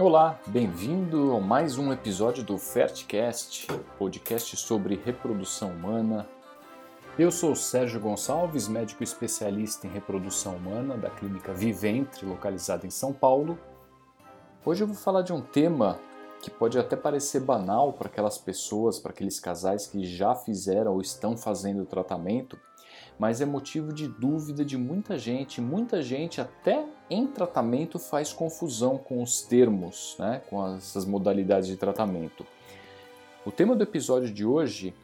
Olá, bem-vindo a mais um episódio do Fertcast, podcast sobre reprodução humana. Eu sou Sérgio Gonçalves, médico especialista em reprodução humana da clínica Viventre, localizada em São Paulo. Hoje eu vou falar de um tema que pode até parecer banal para aquelas pessoas, para aqueles casais que já fizeram ou estão fazendo o tratamento, mas é motivo de dúvida de muita gente. Muita gente, até em tratamento, faz confusão com os termos, né, com essas modalidades de tratamento. O tema do episódio de hoje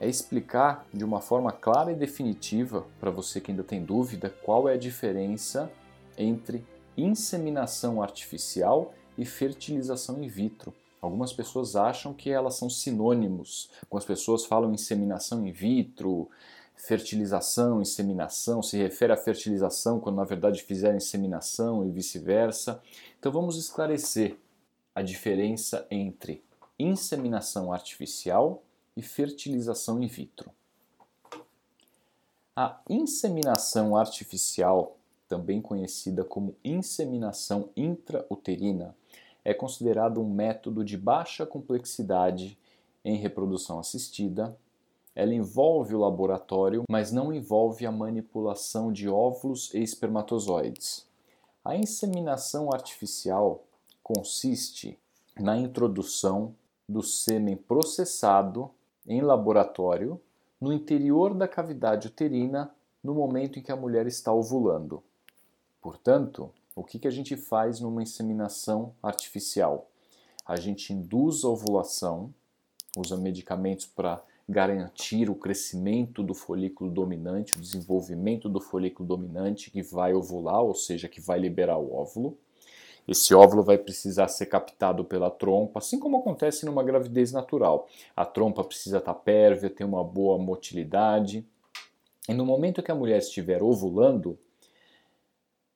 é explicar de uma forma clara e definitiva, para você que ainda tem dúvida, qual é a diferença entre inseminação artificial e fertilização in vitro. Algumas pessoas acham que elas são sinônimos. Algumas pessoas falam inseminação in vitro, fertilização, inseminação, se refere à fertilização quando na verdade fizeram inseminação e vice-versa. Então vamos esclarecer a diferença entre inseminação artificial e fertilização in vitro. A inseminação artificial, também conhecida como inseminação intrauterina, é considerado um método de baixa complexidade em reprodução assistida. Ela envolve o laboratório, mas não envolve a manipulação de óvulos e espermatozoides. A inseminação artificial consiste na introdução do sêmen processado em laboratório no interior da cavidade uterina no momento em que a mulher está ovulando. Portanto, o que, que a gente faz numa inseminação artificial? A gente induz a ovulação, usa medicamentos para garantir o crescimento do folículo dominante, o desenvolvimento do folículo dominante que vai ovular, ou seja, que vai liberar o óvulo. Esse óvulo vai precisar ser captado pela trompa, assim como acontece numa gravidez natural. A trompa precisa estar pérvia, ter uma boa motilidade. E no momento que a mulher estiver ovulando,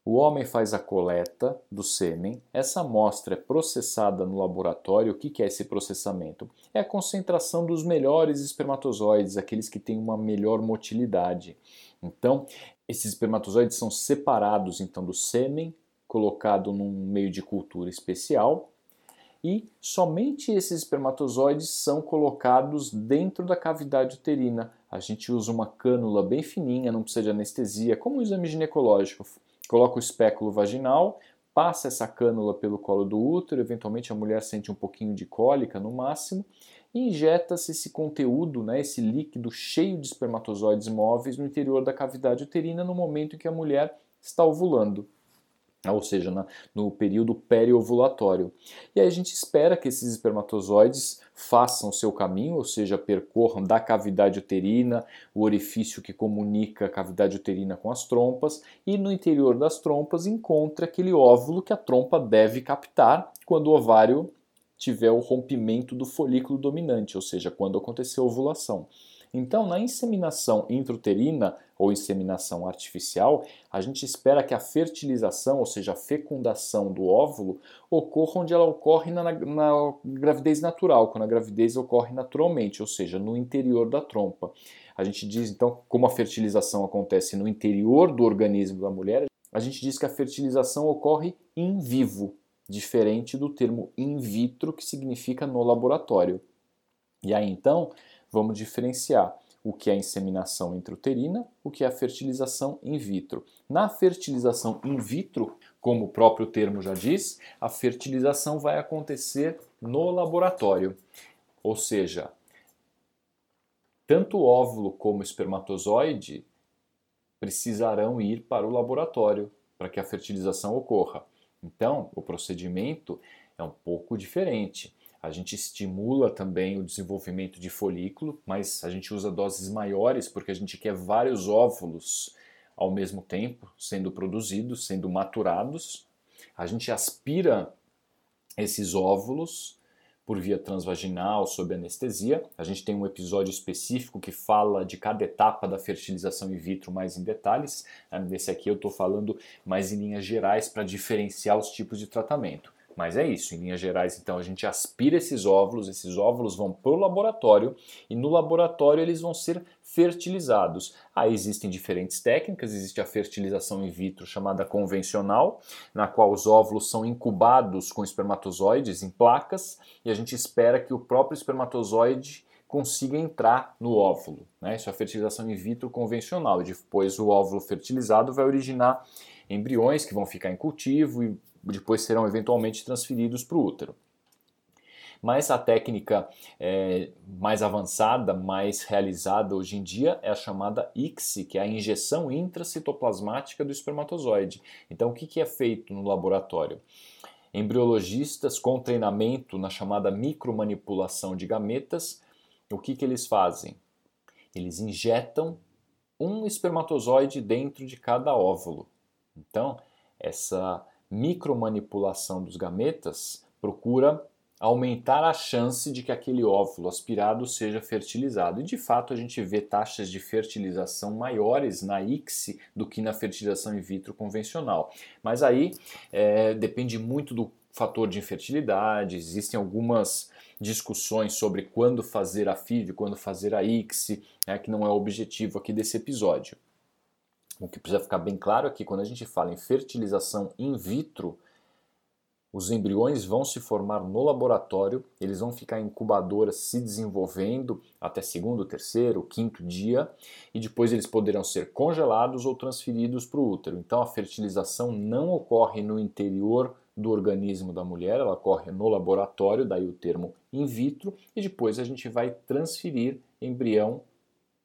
o homem faz a coleta do sêmen, essa amostra é processada no laboratório. O que é esse processamento? É a concentração dos melhores espermatozoides, aqueles que têm uma melhor motilidade. Então, esses espermatozoides são separados então do sêmen, colocado num meio de cultura especial, e somente esses espermatozoides são colocados dentro da cavidade uterina. A gente usa uma cânula bem fininha, não precisa de anestesia, como o exame ginecológico Coloca o espéculo vaginal, passa essa cânula pelo colo do útero, eventualmente a mulher sente um pouquinho de cólica no máximo, e injeta-se esse conteúdo, né, esse líquido cheio de espermatozoides móveis no interior da cavidade uterina no momento em que a mulher está ovulando ou seja, na, no período periovulatório. E aí a gente espera que esses espermatozoides façam o seu caminho, ou seja, percorram da cavidade uterina, o orifício que comunica a cavidade uterina com as trompas, e no interior das trompas encontra aquele óvulo que a trompa deve captar quando o ovário tiver o rompimento do folículo dominante, ou seja, quando acontecer a ovulação. Então, na inseminação intrauterina ou inseminação artificial, a gente espera que a fertilização, ou seja, a fecundação do óvulo, ocorra onde ela ocorre na, na gravidez natural, quando a gravidez ocorre naturalmente, ou seja, no interior da trompa. A gente diz então, como a fertilização acontece no interior do organismo da mulher, a gente diz que a fertilização ocorre in vivo, diferente do termo in vitro, que significa no laboratório. E aí então, vamos diferenciar o que é inseminação intrauterina, o que é a fertilização in vitro. Na fertilização in vitro, como o próprio termo já diz, a fertilização vai acontecer no laboratório. Ou seja, tanto o óvulo como o espermatozoide precisarão ir para o laboratório para que a fertilização ocorra. Então, o procedimento é um pouco diferente. A gente estimula também o desenvolvimento de folículo, mas a gente usa doses maiores porque a gente quer vários óvulos ao mesmo tempo sendo produzidos, sendo maturados. A gente aspira esses óvulos por via transvaginal, sob anestesia. A gente tem um episódio específico que fala de cada etapa da fertilização in vitro mais em detalhes. Nesse aqui eu estou falando mais em linhas gerais para diferenciar os tipos de tratamento. Mas é isso, em linhas gerais, então a gente aspira esses óvulos, esses óvulos vão para o laboratório e no laboratório eles vão ser fertilizados. Aí existem diferentes técnicas, existe a fertilização in vitro chamada convencional, na qual os óvulos são incubados com espermatozoides em placas e a gente espera que o próprio espermatozoide consiga entrar no óvulo. Né? Isso é a fertilização in vitro convencional. Depois o óvulo fertilizado vai originar embriões que vão ficar em cultivo e depois serão eventualmente transferidos para o útero. Mas a técnica é, mais avançada, mais realizada hoje em dia é a chamada ICSI, que é a injeção intracitoplasmática do espermatozoide. Então, o que, que é feito no laboratório? Embriologistas com treinamento na chamada micromanipulação de gametas, o que, que eles fazem? Eles injetam um espermatozoide dentro de cada óvulo. Então, essa micromanipulação dos gametas procura aumentar a chance de que aquele óvulo aspirado seja fertilizado. E de fato a gente vê taxas de fertilização maiores na ICSI do que na fertilização in vitro convencional. Mas aí é, depende muito do fator de infertilidade, existem algumas discussões sobre quando fazer a FIV, quando fazer a ICSI, né, que não é o objetivo aqui desse episódio. O que precisa ficar bem claro é que quando a gente fala em fertilização in vitro, os embriões vão se formar no laboratório, eles vão ficar em incubadoras se desenvolvendo até segundo, terceiro, quinto dia, e depois eles poderão ser congelados ou transferidos para o útero. Então a fertilização não ocorre no interior do organismo da mulher, ela ocorre no laboratório, daí o termo in vitro, e depois a gente vai transferir embrião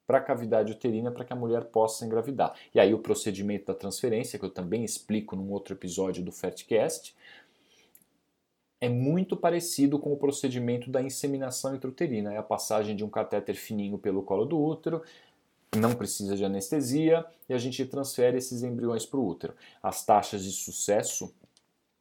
para a cavidade uterina para que a mulher possa engravidar. E aí o procedimento da transferência, que eu também explico num outro episódio do Fertcast, é muito parecido com o procedimento da inseminação intrauterina. É a passagem de um catéter fininho pelo colo do útero, não precisa de anestesia e a gente transfere esses embriões para o útero. As taxas de sucesso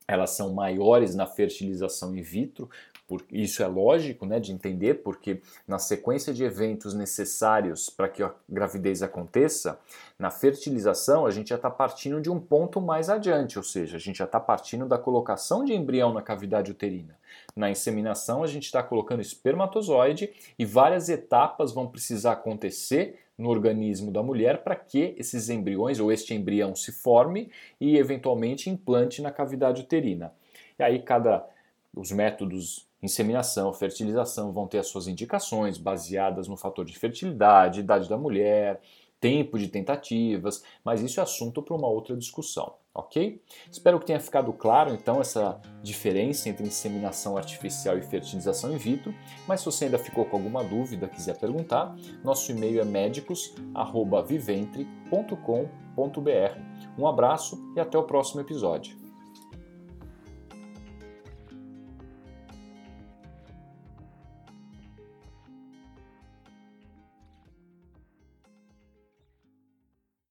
elas são maiores na fertilização in vitro, por, isso é lógico né, de entender, porque na sequência de eventos necessários para que a gravidez aconteça, na fertilização a gente já está partindo de um ponto mais adiante, ou seja, a gente já está partindo da colocação de embrião na cavidade uterina. Na inseminação a gente está colocando espermatozoide e várias etapas vão precisar acontecer no organismo da mulher para que esses embriões ou este embrião se forme e eventualmente implante na cavidade uterina. E aí cada os métodos inseminação, fertilização vão ter as suas indicações baseadas no fator de fertilidade, idade da mulher, tempo de tentativas, mas isso é assunto para uma outra discussão, ok? Espero que tenha ficado claro então essa diferença entre inseminação artificial e fertilização in vitro, mas se você ainda ficou com alguma dúvida, quiser perguntar, nosso e-mail é médicos@viventre.com.br. Um abraço e até o próximo episódio.